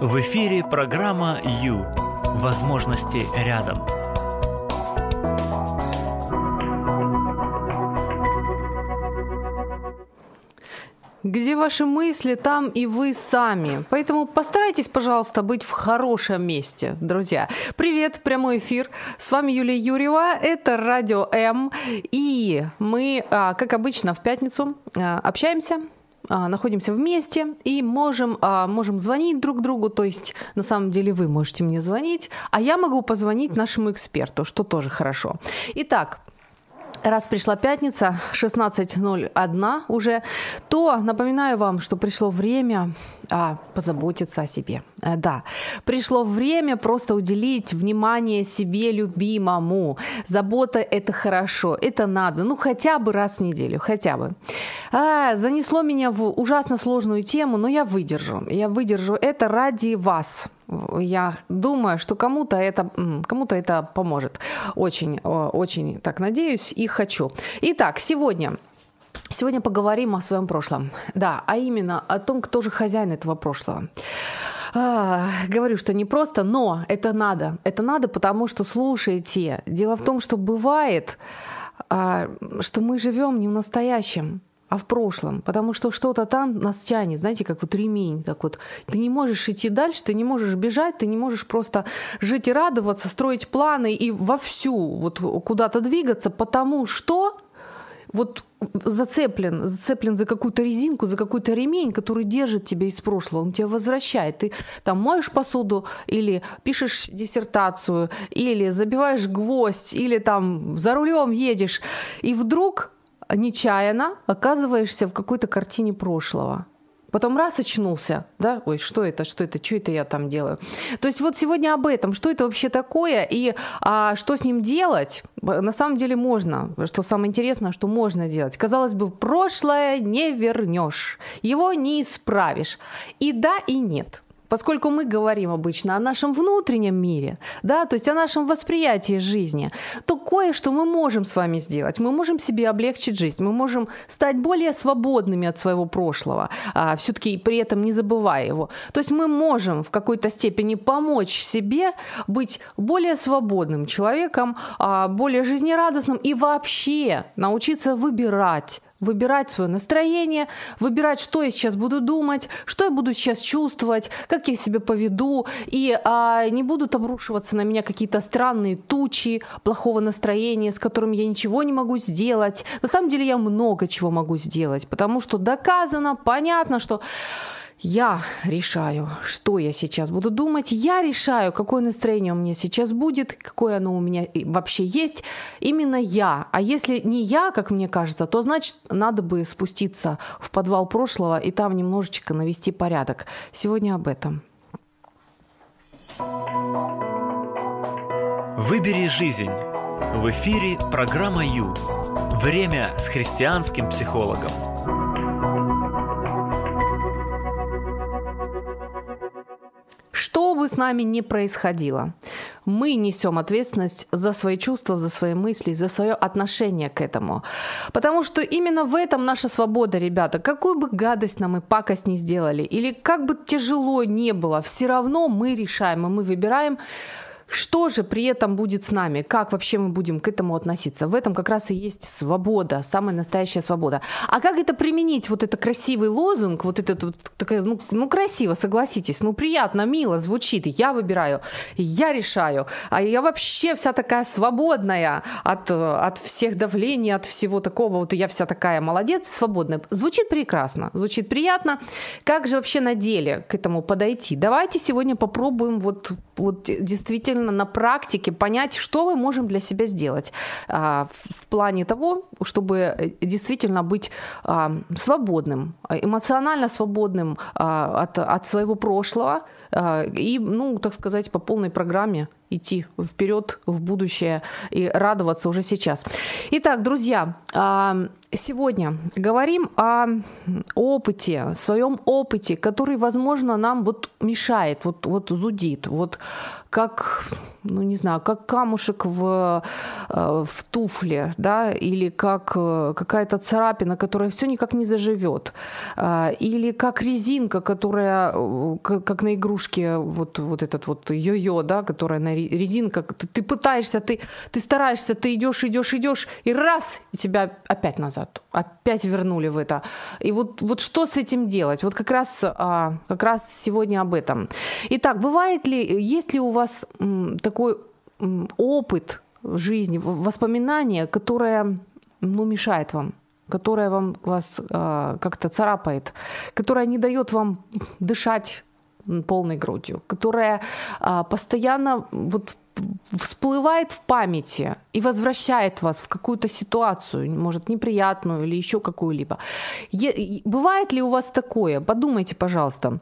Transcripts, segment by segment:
В эфире программа «Ю». Возможности рядом. Где ваши мысли, там и вы сами. Поэтому постарайтесь, пожалуйста, быть в хорошем месте, друзья. Привет, прямой эфир. С вами Юлия Юрьева, это Радио М. И мы, а, как обычно, в пятницу а, общаемся, а, находимся вместе и можем, можем звонить друг другу, то есть на самом деле вы можете мне звонить, а я могу позвонить нашему эксперту, что тоже хорошо. Итак, Раз пришла пятница, 16.01 уже, то напоминаю вам, что пришло время а, позаботиться о себе. А, да, пришло время просто уделить внимание себе любимому. Забота – это хорошо, это надо, ну хотя бы раз в неделю, хотя бы. А, занесло меня в ужасно сложную тему, но я выдержу. Я выдержу это ради вас, я думаю, что кому-то это, кому-то это поможет. Очень, очень так надеюсь и хочу. Итак, сегодня Сегодня поговорим о своем прошлом. Да, а именно о том, кто же хозяин этого прошлого. А, говорю, что не просто, но это надо. Это надо, потому что, слушайте, дело в том, что бывает, а, что мы живем не в настоящем а в прошлом, потому что что-то там нас тянет, знаете, как вот ремень, так вот. Ты не можешь идти дальше, ты не можешь бежать, ты не можешь просто жить и радоваться, строить планы и вовсю вот куда-то двигаться, потому что вот зацеплен, зацеплен за какую-то резинку, за какой-то ремень, который держит тебя из прошлого, он тебя возвращает. Ты там моешь посуду или пишешь диссертацию, или забиваешь гвоздь, или там за рулем едешь, и вдруг нечаянно оказываешься в какой-то картине прошлого. Потом раз очнулся, да, ой, что это, что это, что это я там делаю. То есть вот сегодня об этом, что это вообще такое и а, что с ним делать, на самом деле можно, что самое интересное, что можно делать. Казалось бы, в прошлое не вернешь, его не исправишь. И да, и нет поскольку мы говорим обычно о нашем внутреннем мире, да, то есть о нашем восприятии жизни, то кое-что мы можем с вами сделать. Мы можем себе облегчить жизнь, мы можем стать более свободными от своего прошлого, а, все-таки при этом не забывая его. То есть мы можем в какой-то степени помочь себе быть более свободным человеком, а, более жизнерадостным и вообще научиться выбирать выбирать свое настроение, выбирать, что я сейчас буду думать, что я буду сейчас чувствовать, как я себя поведу, и а, не будут обрушиваться на меня какие-то странные тучи плохого настроения, с которым я ничего не могу сделать. На самом деле я много чего могу сделать, потому что доказано, понятно, что я решаю, что я сейчас буду думать. Я решаю, какое настроение у меня сейчас будет, какое оно у меня вообще есть. Именно я. А если не я, как мне кажется, то значит надо бы спуститься в подвал прошлого и там немножечко навести порядок. Сегодня об этом. Выбери жизнь. В эфире программа Ю. Время с христианским психологом. С нами ни происходило, мы несем ответственность за свои чувства, за свои мысли, за свое отношение к этому. Потому что именно в этом наша свобода, ребята. Какую бы гадость нам и пакость не сделали, или как бы тяжело не было, все равно мы решаем, и мы выбираем что же при этом будет с нами? Как вообще мы будем к этому относиться? В этом как раз и есть свобода, самая настоящая свобода. А как это применить? Вот это красивый лозунг, вот это вот такая, ну, ну красиво, согласитесь, ну приятно, мило звучит. Я выбираю, я решаю, а я вообще вся такая свободная от, от всех давлений, от всего такого. Вот я вся такая молодец, свободная. Звучит прекрасно, звучит приятно. Как же вообще на деле к этому подойти? Давайте сегодня попробуем вот, вот действительно действительно на практике понять, что мы можем для себя сделать а, в плане того, чтобы э, действительно быть а, свободным, эмоционально свободным а, от, от своего прошлого и, ну, так сказать, по полной программе идти вперед в будущее и радоваться уже сейчас. Итак, друзья, а, сегодня говорим о опыте, своем опыте, который, возможно, нам вот мешает, вот, вот зудит, вот как, ну не знаю, как камушек в, э, в туфле, да, или как э, какая-то царапина, которая все никак не заживет, э, или как резинка, которая, как на игрушке, вот, вот этот вот йо-йо, да, которая на резинка, ты, ты пытаешься, ты, ты стараешься, ты идешь, идешь, идешь, и раз, и тебя опять назад, опять вернули в это. И вот, вот что с этим делать? Вот как раз, а, как раз сегодня об этом. Итак, бывает ли, есть ли у вас вас такой опыт в жизни, воспоминания, которое ну, мешает вам, которое вам вас э, как-то царапает, которое не дает вам дышать полной грудью, которая э, постоянно вот всплывает в памяти и возвращает вас в какую-то ситуацию, может, неприятную или еще какую-либо. Е- бывает ли у вас такое? Подумайте, пожалуйста.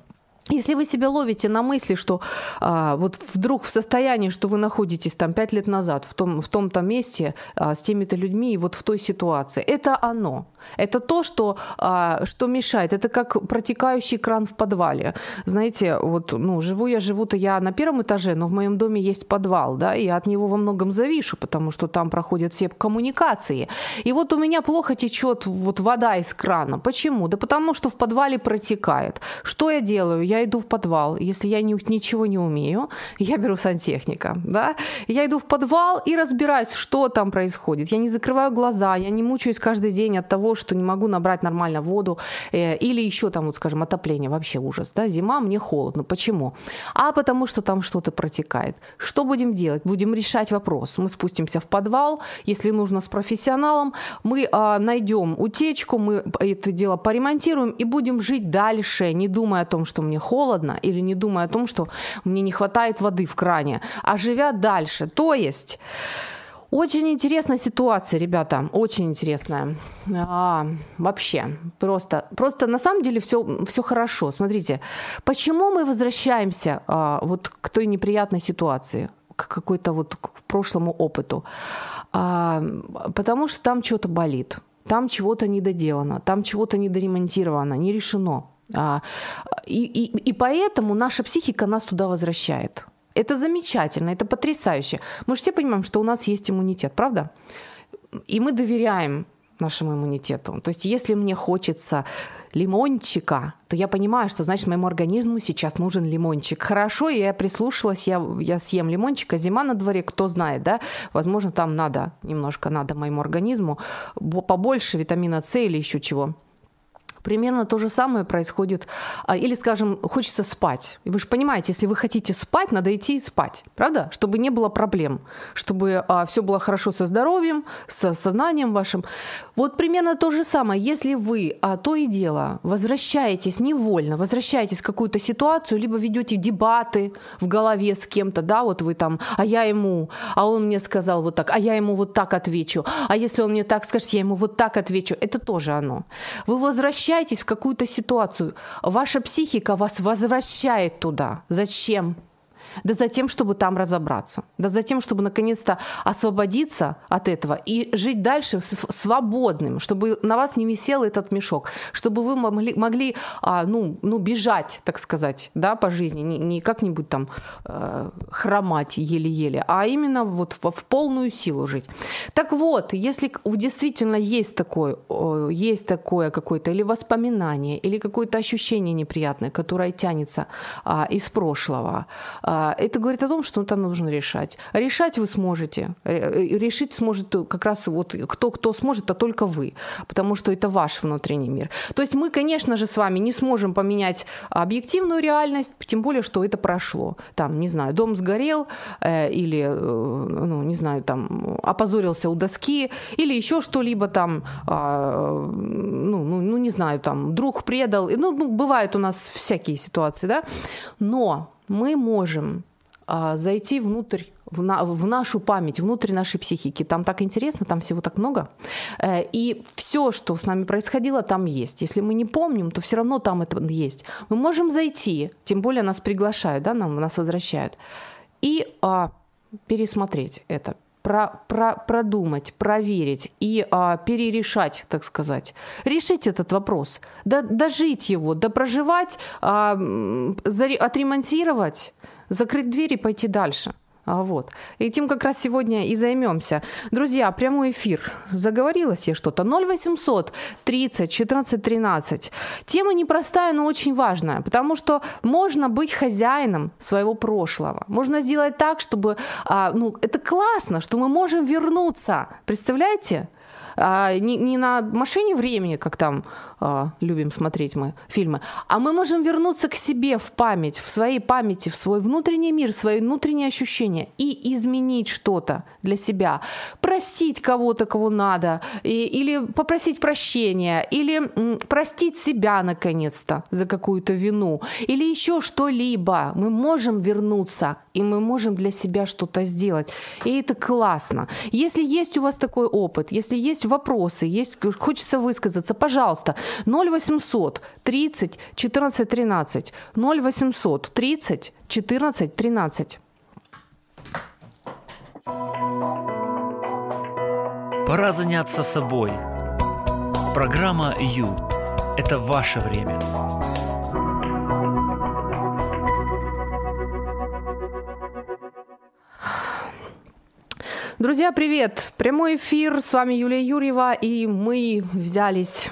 Если вы себя ловите на мысли, что а, вот вдруг в состоянии, что вы находитесь там пять лет назад в том в том-то месте а, с теми-то людьми и вот в той ситуации, это оно. Это то, что, а, что мешает. Это как протекающий кран в подвале. Знаете, вот ну живу я живу-то я на первом этаже, но в моем доме есть подвал, да, и я от него во многом завишу, потому что там проходят все коммуникации. И вот у меня плохо течет вот вода из крана. Почему? Да потому что в подвале протекает. Что я делаю? Я иду в подвал. Если я не, ничего не умею, я беру сантехника, да, я иду в подвал и разбираюсь, что там происходит. Я не закрываю глаза, я не мучаюсь каждый день от того, что не могу набрать нормально воду э, или еще там, вот, скажем, отопление, вообще ужас, да, зима, мне холодно. Почему? А потому что там что-то протекает. Что будем делать? Будем решать вопрос. Мы спустимся в подвал, если нужно с профессионалом, мы э, найдем утечку, мы это дело поремонтируем и будем жить дальше, не думая о том, что мне холодно, или не думая о том, что мне не хватает воды в кране, а живя дальше. То есть очень интересная ситуация, ребята, очень интересная. А, вообще, просто, просто на самом деле все, все хорошо. Смотрите, почему мы возвращаемся а, вот к той неприятной ситуации, к какой-то вот к прошлому опыту? А, потому что там что-то болит, там чего-то недоделано, там чего-то недоремонтировано, не решено. А, и, и, и поэтому наша психика нас туда возвращает. Это замечательно, это потрясающе. Мы же все понимаем, что у нас есть иммунитет, правда? И мы доверяем нашему иммунитету. То есть если мне хочется лимончика, то я понимаю, что значит моему организму сейчас нужен лимончик. Хорошо, я прислушалась, я, я съем лимончика, зима на дворе, кто знает, да, возможно, там надо, немножко надо моему организму побольше витамина С или еще чего. Примерно то же самое происходит, а, или, скажем, хочется спать. И вы же понимаете, если вы хотите спать, надо идти спать, правда? Чтобы не было проблем, чтобы а, все было хорошо со здоровьем, с сознанием вашим. Вот примерно то же самое, если вы а, то и дело возвращаетесь невольно, возвращаетесь в какую-то ситуацию, либо ведете дебаты в голове с кем-то, да, вот вы там, а я ему, а он мне сказал вот так, а я ему вот так отвечу, а если он мне так скажет, я ему вот так отвечу, это тоже оно. Вы возвращаетесь возвращаетесь в какую-то ситуацию, ваша психика вас возвращает туда. Зачем? Да за тем, чтобы там разобраться, да за тем, чтобы наконец-то освободиться от этого и жить дальше свободным, чтобы на вас не висел этот мешок, чтобы вы могли, могли а, ну, ну, бежать, так сказать, да, по жизни, не, не как-нибудь там э, хромать еле-еле, а именно вот в, в полную силу жить. Так вот, если действительно есть такое, есть такое какое-то или воспоминание, или какое-то ощущение неприятное, которое тянется а, из прошлого, а, это говорит о том, что это нужно решать. Решать вы сможете. Решить сможет как раз вот кто, кто сможет, а только вы. Потому что это ваш внутренний мир. То есть мы, конечно же, с вами не сможем поменять объективную реальность, тем более, что это прошло. Там, не знаю, дом сгорел э, или, э, ну, не знаю, там, опозорился у доски или еще что-либо там, э, ну, ну, ну, не знаю, там, друг предал. Ну, ну, бывают у нас всякие ситуации, да. Но мы можем а, зайти внутрь в, на, в нашу память, внутрь нашей психики. Там так интересно, там всего так много. Э, и все, что с нами происходило, там есть. Если мы не помним, то все равно там это есть. Мы можем зайти, тем более нас приглашают, да, нам, нас возвращают. И а, пересмотреть это, про, про, продумать, проверить и а, перерешать, так сказать. Решить этот вопрос, до, дожить его, допроживать, а, отремонтировать, закрыть дверь и пойти дальше. А, вот. Этим как раз сегодня и займемся. Друзья, прямой эфир. Заговорилась я что-то. 0800 30 14 13. Тема непростая, но очень важная, потому что можно быть хозяином своего прошлого. Можно сделать так, чтобы... А, ну, это классно, что мы можем вернуться. Представляете? А, не, не на машине времени, как там а, любим смотреть мы фильмы, а мы можем вернуться к себе в память, в своей памяти, в свой внутренний мир, в свои внутренние ощущения и изменить что-то для себя. Простить кого-то, кого надо, и, или попросить прощения, или м, простить себя наконец-то за какую-то вину, или еще что-либо. Мы можем вернуться, и мы можем для себя что-то сделать. И это классно. Если есть у вас такой опыт, если есть вопросы, есть, хочется высказаться, пожалуйста, 0800 30 14 13. 0800 30 14 13. Пора заняться собой. Программа «Ю» – это ваше время. Друзья, привет! Прямой эфир, с вами Юлия Юрьева, и мы взялись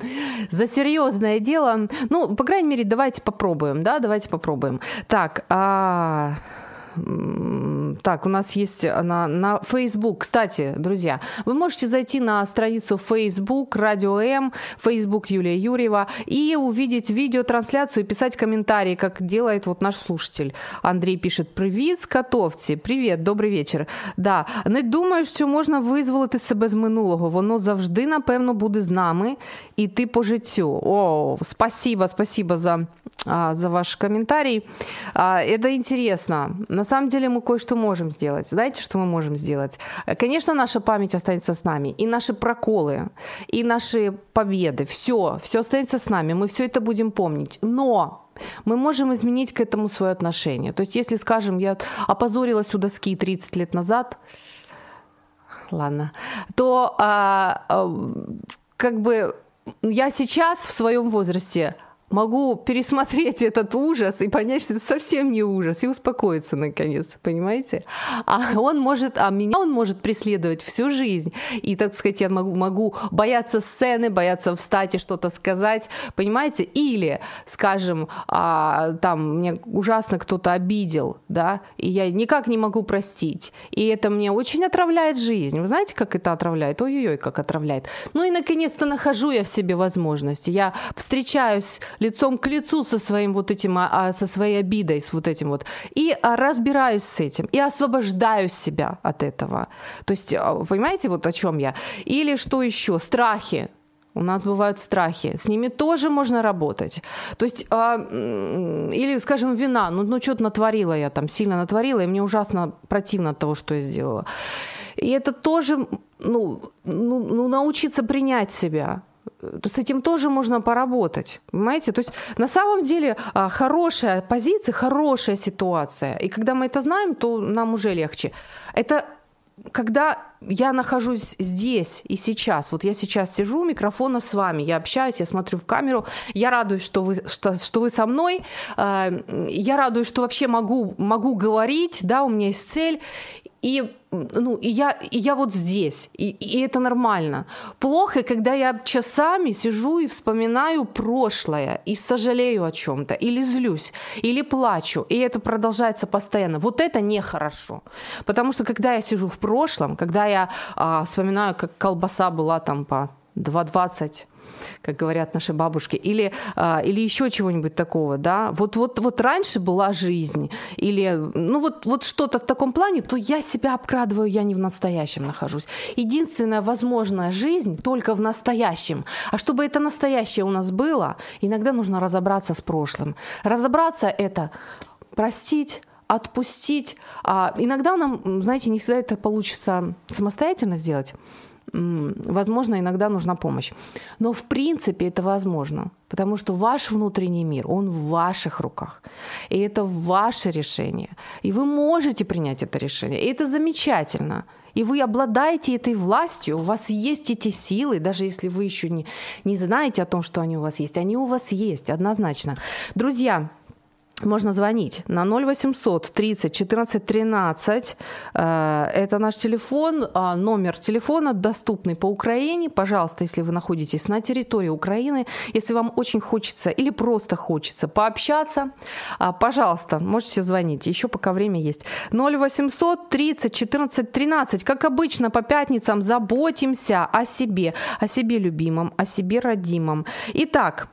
за серьезное дело. Ну, по крайней мере, давайте попробуем, да, давайте попробуем. Так, а... Так, у нас есть на, на Facebook. Кстати, друзья, вы можете зайти на страницу Facebook Радио М, Facebook Юлия Юрьева и увидеть видеотрансляцию и писать комментарии, как делает вот наш слушатель. Андрей пишет: Привіт з Котовці. Привіт, добрий вечір. Да, не думаю, що можна визволити себе з минулого. Воно завжди, напевно, буде з нами іти по життю. О, спасибо, спасибо за, за ваш комментарий. Это интересно. На самом деле мы кое-что можем сделать. Знаете, что мы можем сделать? Конечно, наша память останется с нами, и наши проколы, и наши победы, все, все останется с нами, мы все это будем помнить. Но мы можем изменить к этому свое отношение. То есть, если, скажем, я опозорилась у доски 30 лет назад, ладно, то а, а, как бы я сейчас в своем возрасте могу пересмотреть этот ужас и понять, что это совсем не ужас, и успокоиться наконец, понимаете? А он может, а меня он может преследовать всю жизнь. И, так сказать, я могу, могу бояться сцены, бояться встать и что-то сказать, понимаете? Или, скажем, а, там, мне ужасно кто-то обидел, да, и я никак не могу простить. И это мне очень отравляет жизнь. Вы знаете, как это отравляет? Ой-ой-ой, как отравляет. Ну и, наконец-то, нахожу я в себе возможности. Я встречаюсь лицом к лицу со своим вот этим, а, а, со своей обидой, с вот этим вот, и а, разбираюсь с этим, и освобождаю себя от этого. То есть, понимаете, вот о чем я? Или что еще? Страхи. У нас бывают страхи, с ними тоже можно работать. То есть, э, или, скажем, вина, ну, ну что-то натворила я там, сильно натворила, и мне ужасно противно от того, что я сделала. И это тоже, ну, ну, ну научиться принять себя, с этим тоже можно поработать, понимаете? То есть на самом деле а, хорошая позиция, хорошая ситуация. И когда мы это знаем, то нам уже легче. Это когда я нахожусь здесь и сейчас, вот я сейчас сижу у микрофона с вами, я общаюсь, я смотрю в камеру, я радуюсь, что вы, что, что вы со мной, э, я радуюсь, что вообще могу, могу говорить, да, у меня есть цель, и, ну, и, я, и я вот здесь, и, и это нормально. Плохо, когда я часами сижу и вспоминаю прошлое, и сожалею о чем-то, или злюсь, или плачу, и это продолжается постоянно. Вот это нехорошо. Потому что когда я сижу в прошлом, когда я а, вспоминаю, как колбаса была там по 2,20, как говорят наши бабушки, или, а, или еще чего-нибудь такого, да, вот, вот, вот раньше была жизнь, или, ну вот, вот что-то в таком плане, то я себя обкрадываю, я не в настоящем нахожусь. Единственная возможная жизнь только в настоящем. А чтобы это настоящее у нас было, иногда нужно разобраться с прошлым. Разобраться это простить, отпустить. А иногда нам, знаете, не всегда это получится самостоятельно сделать возможно, иногда нужна помощь. Но в принципе это возможно, потому что ваш внутренний мир, он в ваших руках. И это ваше решение. И вы можете принять это решение. И это замечательно. И вы обладаете этой властью, у вас есть эти силы, даже если вы еще не, не знаете о том, что они у вас есть. Они у вас есть, однозначно. Друзья, можно звонить на 0800 30 14 13. Это наш телефон, а, номер телефона доступный по Украине. Пожалуйста, если вы находитесь на территории Украины, если вам очень хочется или просто хочется пообщаться, а, пожалуйста, можете звонить. Еще пока время есть. 0800 30 14 13. Как обычно, по пятницам заботимся о себе, о себе любимом, о себе родимом. Итак,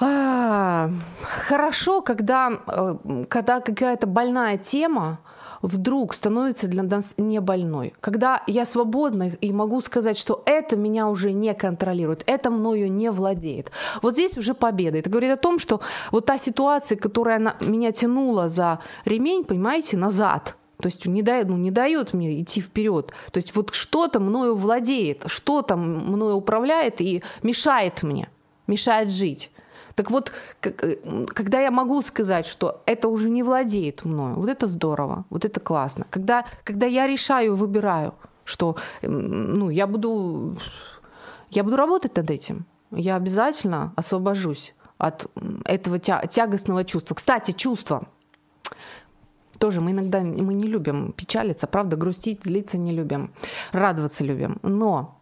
а, хорошо, когда, э, когда какая-то больная тема вдруг становится для нас не больной. Когда я свободна и могу сказать, что это меня уже не контролирует, это мною не владеет. Вот здесь уже победа. Это говорит о том, что вот та ситуация, которая меня тянула за ремень, понимаете, назад, то есть не дает, ну, не дает мне идти вперед. То есть вот что-то мною владеет, что-то мною управляет и мешает мне, мешает жить. Так вот, когда я могу сказать, что это уже не владеет мною, вот это здорово, вот это классно. Когда, когда я решаю, выбираю, что ну, я, буду, я буду работать над этим, я обязательно освобожусь от этого тя- тягостного чувства. Кстати, чувство тоже мы иногда мы не любим печалиться, правда, грустить, злиться не любим, радоваться любим. Но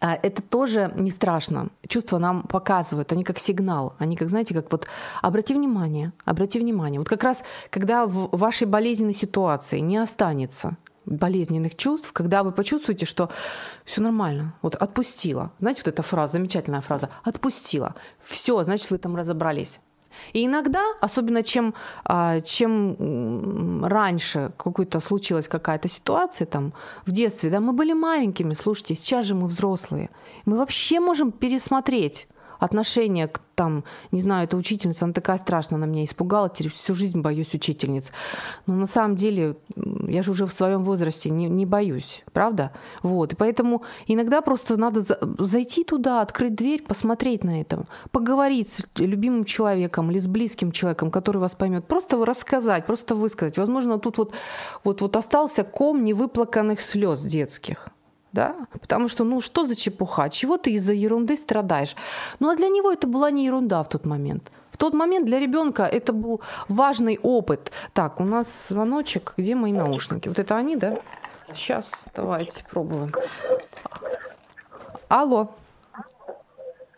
это тоже не страшно. Чувства нам показывают, они как сигнал, они как, знаете, как вот обрати внимание, обрати внимание. Вот как раз, когда в вашей болезненной ситуации не останется болезненных чувств, когда вы почувствуете, что все нормально, вот отпустила. Знаете, вот эта фраза, замечательная фраза, отпустила. Все, значит, вы там разобрались. И иногда, особенно чем, а, чем раньше какой-то случилась какая-то ситуация там в детстве, да, мы были маленькими, слушайте, сейчас же мы взрослые, мы вообще можем пересмотреть отношение к там, не знаю, эта учительница, она такая страшная на меня испугала, теперь всю жизнь боюсь учительниц. Но на самом деле я же уже в своем возрасте не, не боюсь, правда? Вот, и поэтому иногда просто надо за, зайти туда, открыть дверь, посмотреть на это, поговорить с любимым человеком или с близким человеком, который вас поймет, просто рассказать, просто высказать. Возможно, тут вот, вот, вот остался ком невыплаканных слез детских да, потому что, ну, что за чепуха, чего ты из-за ерунды страдаешь? Ну, а для него это была не ерунда в тот момент. В тот момент для ребенка это был важный опыт. Так, у нас звоночек, где мои наушники? Вот это они, да? Сейчас, давайте пробуем. Алло.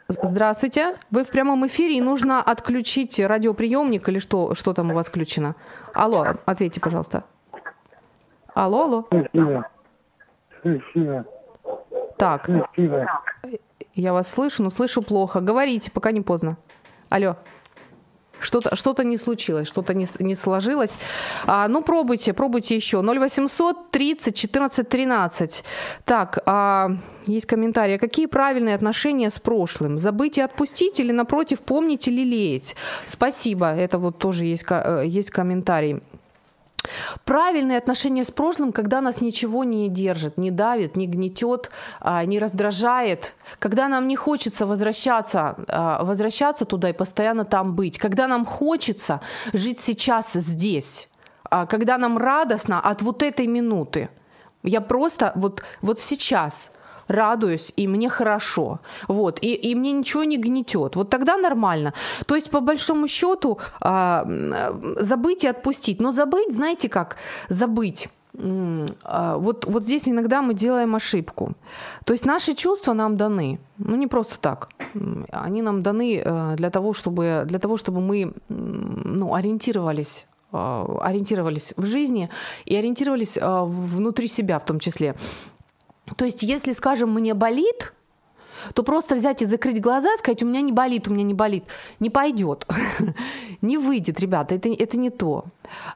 Здравствуйте. Вы в прямом эфире, и нужно отключить радиоприемник или что, что там у вас включено? Алло, ответьте, пожалуйста. Алло, алло. Так. Я вас слышу, но слышу плохо. Говорите, пока не поздно. Алло. Что-то что не случилось, что-то не, не сложилось. А, ну, пробуйте, пробуйте еще. 0800 30 14 13. Так, а, есть комментарий. А какие правильные отношения с прошлым? Забыть и отпустить или, напротив, помнить и лелеять? Спасибо. Это вот тоже есть, э, есть комментарий. Правильные отношения с прошлым, когда нас ничего не держит, не давит, не гнетет, а, не раздражает, когда нам не хочется возвращаться, а, возвращаться туда и постоянно там быть, когда нам хочется жить сейчас здесь, а, когда нам радостно от вот этой минуты. Я просто вот, вот сейчас – радуюсь, и мне хорошо. Вот, и, и мне ничего не гнетет. Вот тогда нормально. То есть, по большому счету, а, забыть и отпустить. Но забыть, знаете как? Забыть. А, вот, вот здесь иногда мы делаем ошибку. То есть наши чувства нам даны. Ну, не просто так. Они нам даны э, для того, чтобы, для того, чтобы мы ну, ориентировались э, ориентировались в жизни и ориентировались э, внутри себя в том числе. То есть, если, скажем, мне болит, то просто взять и закрыть глаза, сказать, у меня не болит, у меня не болит, не пойдет, не выйдет, ребята, это, это не то.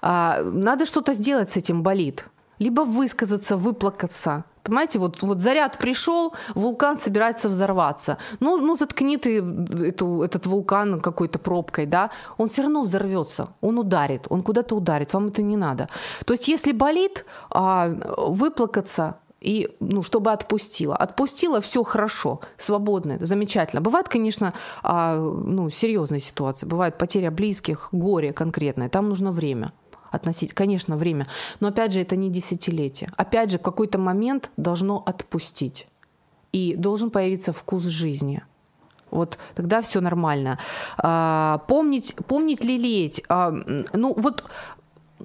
А, надо что-то сделать с этим болит. Либо высказаться, выплакаться. Понимаете, вот, вот заряд пришел, вулкан собирается взорваться. Ну, ну заткни ты эту, этот вулкан какой-то пробкой, да, он все равно взорвется, он ударит, он куда-то ударит, вам это не надо. То есть, если болит, а, выплакаться, и, ну, чтобы отпустила. Отпустила, все хорошо, свободно, замечательно. Бывает, конечно, а, ну, серьезные ситуации. Бывает потеря близких, горе конкретное. Там нужно время относить, конечно, время. Но опять же, это не десятилетие. Опять же, в какой-то момент должно отпустить. И должен появиться вкус жизни. Вот тогда все нормально. А, помнить, помнить лелеять. А, ну вот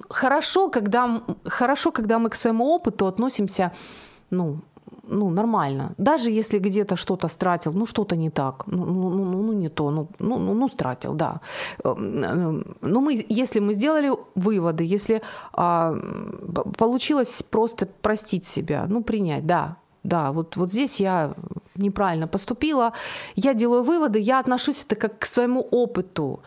хорошо, когда, хорошо, когда мы к своему опыту относимся, ну, ну, нормально. Даже если где-то что-то стратил, ну, что-то не так, ну, ну, ну, ну, ну не то, ну, ну, ну, ну, стратил, да. Ну, мы, если мы сделали выводы, если а, получилось просто простить себя, ну, принять, да, да, вот, вот здесь я неправильно поступила, я делаю выводы, я отношусь это как к своему опыту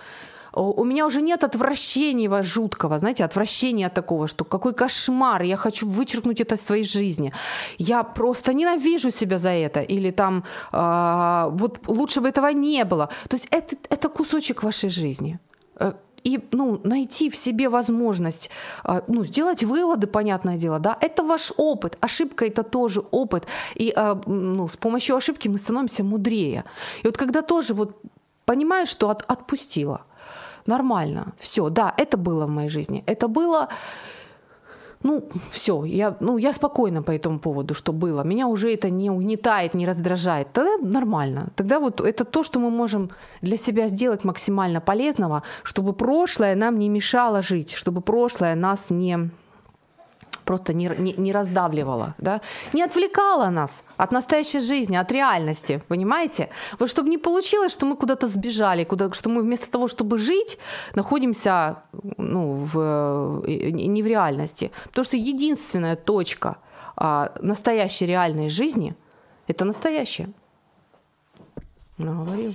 у меня уже нет отвращения жуткого, знаете, отвращения такого, что какой кошмар, я хочу вычеркнуть это из своей жизни. Я просто ненавижу себя за это. Или там, э, вот лучше бы этого не было. То есть это, это кусочек вашей жизни э, и ну, найти в себе возможность э, ну, сделать выводы, понятное дело, да, это ваш опыт. Ошибка это тоже опыт. И э, ну, с помощью ошибки мы становимся мудрее. И вот когда тоже вот понимаешь, что от, отпустила – нормально, все, да, это было в моей жизни, это было, ну, все, я, ну, я спокойна по этому поводу, что было, меня уже это не угнетает, не раздражает, тогда нормально, тогда вот это то, что мы можем для себя сделать максимально полезного, чтобы прошлое нам не мешало жить, чтобы прошлое нас не просто не, не, не раздавливала, да? не отвлекала нас от настоящей жизни, от реальности, понимаете? Вот чтобы не получилось, что мы куда-то сбежали, куда, что мы вместо того, чтобы жить, находимся ну, в, э, не в реальности. Потому что единственная точка а, настоящей реальной жизни – это настоящее. Наговорил.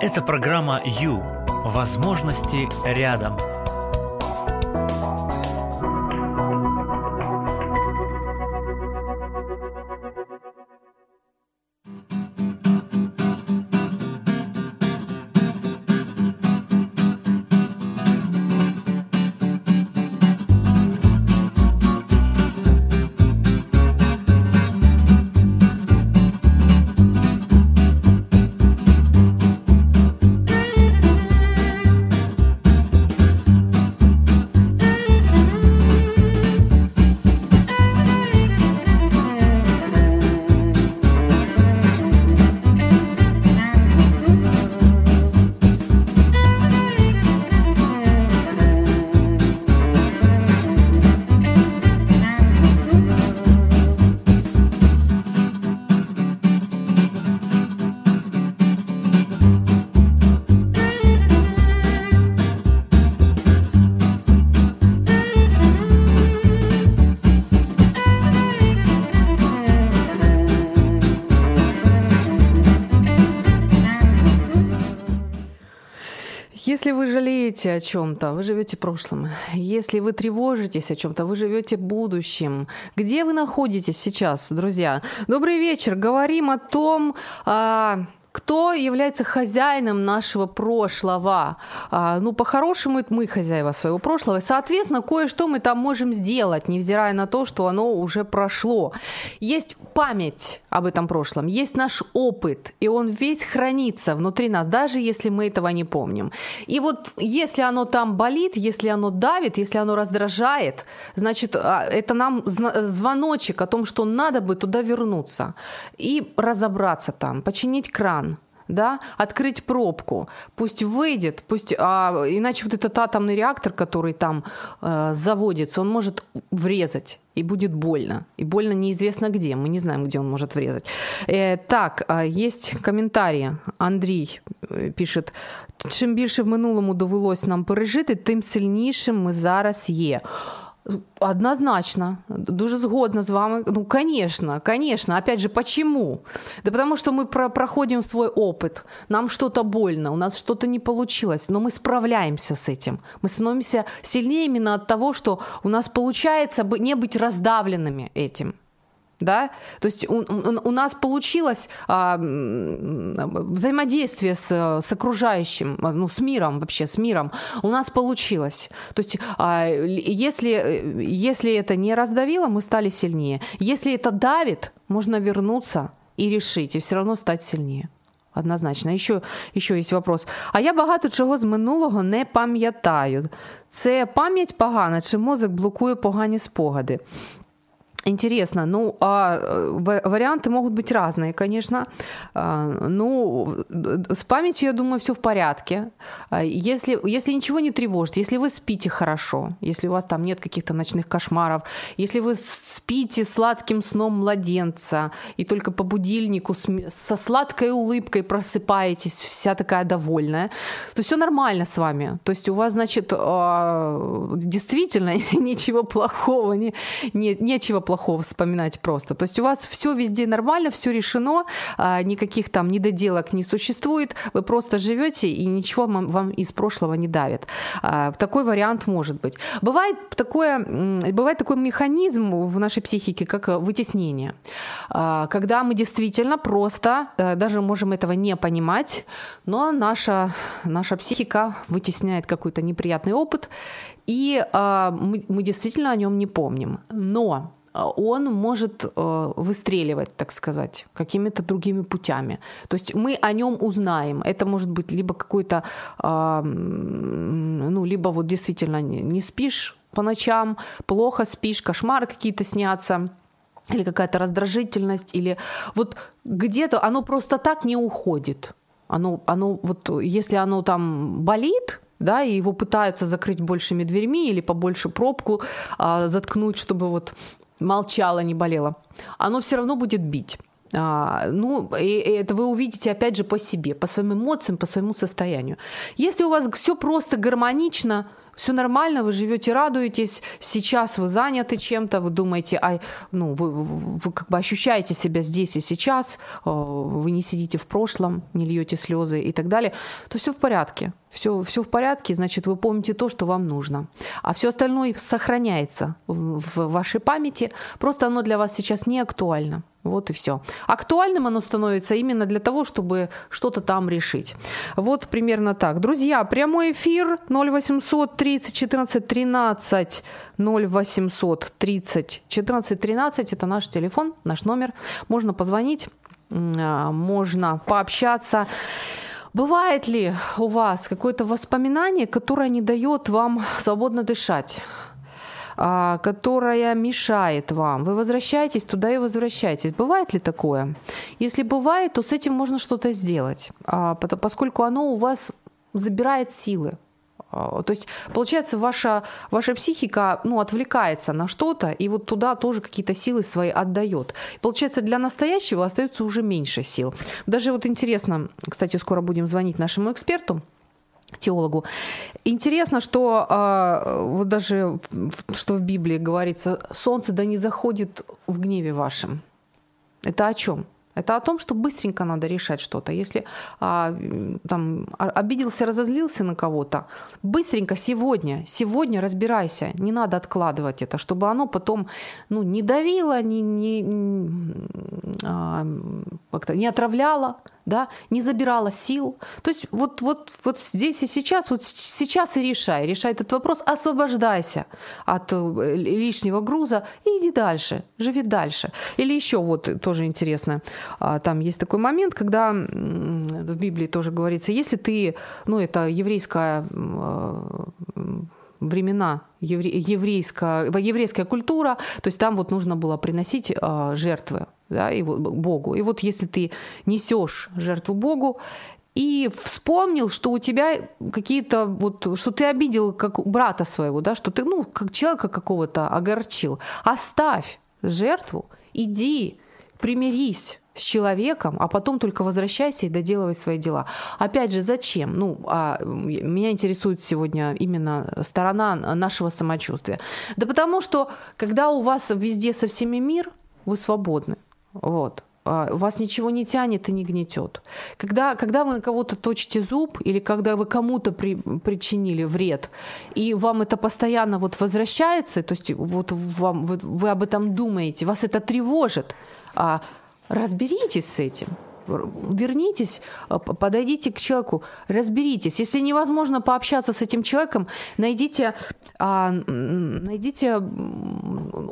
Это программа «Ю». Возможности рядом. Жалеете о чем-то, вы живете прошлым. Если вы тревожитесь о чем-то, вы живете будущим. Где вы находитесь сейчас, друзья? Добрый вечер. Говорим о том, а, кто является хозяином нашего прошлого. А, ну, по-хорошему, это мы хозяева своего прошлого. Соответственно, кое-что мы там можем сделать, невзирая на то, что оно уже прошло. Есть память об этом прошлом, есть наш опыт, и он весь хранится внутри нас, даже если мы этого не помним. И вот если оно там болит, если оно давит, если оно раздражает, значит, а, это нам звоночек о том, что надо бы туда вернуться и разобраться там, починить кран, да, открыть пробку, пусть выйдет, пусть, а, иначе вот этот атомный реактор, который там э, заводится, он может врезать и будет больно. И больно неизвестно где, мы не знаем, где он может врезать. Э, так, э, есть комментарі. Андрій э, пишет: чим більше в минулому довелось нам пережити, тим сильнішим ми зараз є. Однозначно, дуже згодна з вами. Ну, конечно, конечно. Опять же, почему? Да потому что мы про проходим свой опыт. Нам что-то больно, у нас что-то не получилось, но мы справляемся с этим. Мы становимся сильнее именно от того, что у нас получается не быть раздавленными этим да, то есть у, у, у нас получилось а, взаимодействие с, с окружающим, ну, с миром вообще, с миром, у нас получилось. То есть а, если, если это не раздавило, мы стали сильнее. Если это давит, можно вернуться и решить, и все равно стать сильнее. Однозначно. Еще, еще є вопрос. А я багато чого з минулого не пам'ятаю. Це пам'ять погана, чи мозок блокує погані спогади? Интересно, ну, а э, варианты могут быть разные, конечно. А, ну, с памятью, я думаю, все в порядке. А, если, если ничего не тревожит, если вы спите хорошо, если у вас там нет каких-то ночных кошмаров, если вы спите сладким сном младенца и только по будильнику со сладкой улыбкой просыпаетесь, вся такая довольная, то все нормально с вами. То есть у вас, значит, а, действительно ничего плохого, не, не, нечего плохого плохого вспоминать просто. То есть у вас все везде нормально, все решено, а, никаких там недоделок не существует, вы просто живете и ничего вам, из прошлого не давит. А, такой вариант может быть. Бывает, такое, бывает такой механизм в нашей психике, как вытеснение. А, когда мы действительно просто, э, даже можем этого не понимать, но наша, наша психика вытесняет какой-то неприятный опыт, и мы, мы действительно о нем не помним. Но он может э, выстреливать, так сказать, какими-то другими путями. То есть мы о нем узнаем. Это может быть либо какой-то, ну, либо вот действительно не спишь по ночам, плохо спишь, кошмары какие-то снятся, или какая-то раздражительность, или вот где-то оно просто так не уходит. Оно, оно вот, если оно там болит, да, и его пытаются закрыть большими дверьми или побольше пробку а, заткнуть, чтобы вот молчала, не болела, оно все равно будет бить. А, ну, и, и это вы увидите опять же по себе, по своим эмоциям, по своему состоянию. Если у вас все просто гармонично, все нормально, вы живете, радуетесь, сейчас вы заняты чем-то, вы думаете, ай, ну, вы, вы, вы как бы ощущаете себя здесь и сейчас, э, вы не сидите в прошлом, не льете слезы и так далее, то все в порядке. Все, все в порядке, значит, вы помните то, что вам нужно. А все остальное сохраняется в, вашей памяти, просто оно для вас сейчас не актуально. Вот и все. Актуальным оно становится именно для того, чтобы что-то там решить. Вот примерно так. Друзья, прямой эфир 0800 30 14 13 0800 30 14 13. Это наш телефон, наш номер. Можно позвонить, а, можно пообщаться. Бывает ли у вас какое-то воспоминание, которое не дает вам свободно дышать? а, которая мешает вам. Вы возвращаетесь туда и возвращаетесь. Бывает ли такое? Если бывает, то с этим можно что-то сделать, а, поскольку оно у вас забирает силы. А, то есть, получается, ваша, ваша психика ну, отвлекается на что-то, и вот туда тоже какие-то силы свои отдает. Получается, для настоящего остается уже меньше сил. Даже вот интересно, кстати, скоро будем звонить нашему эксперту, теологу. Интересно, что э, вот даже что в Библии говорится, солнце да не заходит в гневе вашем. Это о чем? Это о том, что быстренько надо решать что-то. Если а, там обиделся, разозлился на кого-то, быстренько сегодня, сегодня разбирайся. Не надо откладывать это, чтобы оно потом ну, не давило, не, не, а, не отравляло, да, не забирала сил. То есть вот, вот, вот здесь и сейчас, вот сейчас и решай, решай этот вопрос, освобождайся от э, лишнего груза и иди дальше, живи дальше. Или еще вот тоже интересно, а, там есть такой момент, когда в Библии тоже говорится, если ты, ну это еврейская э, времена евре, еврейская, еврейская культура, то есть там вот нужно было приносить э, жертвы да, и Богу. И вот если ты несешь жертву Богу, и вспомнил, что у тебя какие-то вот, что ты обидел как брата своего, да, что ты, ну, как человека какого-то огорчил. Оставь жертву, иди, примирись с человеком, а потом только возвращайся и доделывай свои дела. Опять же, зачем? Ну, а меня интересует сегодня именно сторона нашего самочувствия. Да потому что, когда у вас везде со всеми мир, вы свободны. Вот. а, вас ничего не тянет и не гнетет. Когда, когда вы на кого-то точите зуб или когда вы кому-то при, причинили вред, и вам это постоянно вот возвращается, то есть вот вам, вы, вы об этом думаете, вас это тревожит, а, разберитесь с этим вернитесь, э, подойдите к человеку, разберитесь. Если невозможно пообщаться с этим человеком, найдите, а, найдите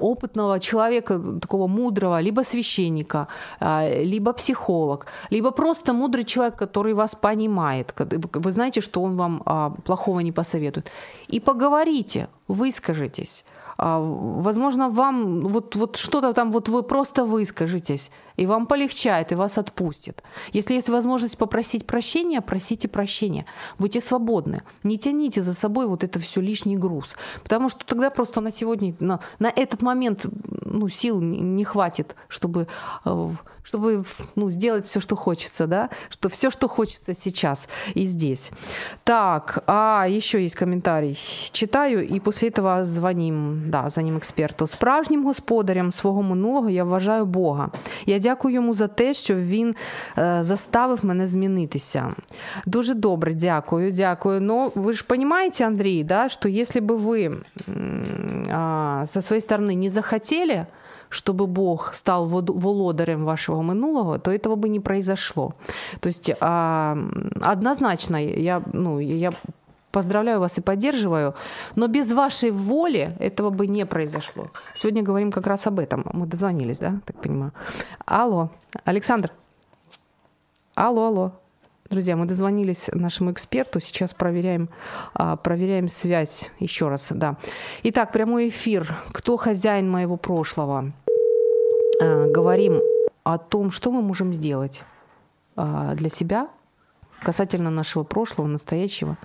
опытного человека, такого мудрого, либо священника, а, либо психолог, либо просто мудрый человек, который вас понимает. Вы знаете, что он вам а, плохого не посоветует. И поговорите, выскажитесь. Возможно, вам вот, вот что-то там, вот вы просто выскажитесь и вам полегчает, и вас отпустит. Если есть возможность попросить прощения, просите прощения. Будьте свободны. Не тяните за собой вот это все лишний груз. Потому что тогда просто на сегодня, на, на этот момент ну, сил не хватит, чтобы, э, чтобы ну, сделать все, что хочется, да? Что все, что хочется сейчас и здесь. Так, а еще есть комментарий. Читаю, и после этого звоним, да, за ним експерту. Справжнім господарем свого минулого я вважаю Бога. Я дякую йому за те, що він е, заставив мене змінитися. Дуже добре, дякую, дякую. Ну, ви ж розумієте, Андрій, да, что если бы вы а, со своей стороны не захотели, чтобы Бог стал володарем вашего минулого, то этого бы не произошло. То есть а, однозначно я, ну, я поздравляю вас и поддерживаю, но без вашей воли этого бы не произошло. Сегодня говорим как раз об этом. Мы дозвонились, да, так понимаю. Алло, Александр. Алло, алло. Друзья, мы дозвонились нашему эксперту, сейчас проверяем, а, проверяем связь еще раз, да. Итак, прямой эфир. Кто хозяин моего прошлого? А, говорим о том, что мы можем сделать а, для себя, касательно нашего прошлого, настоящего.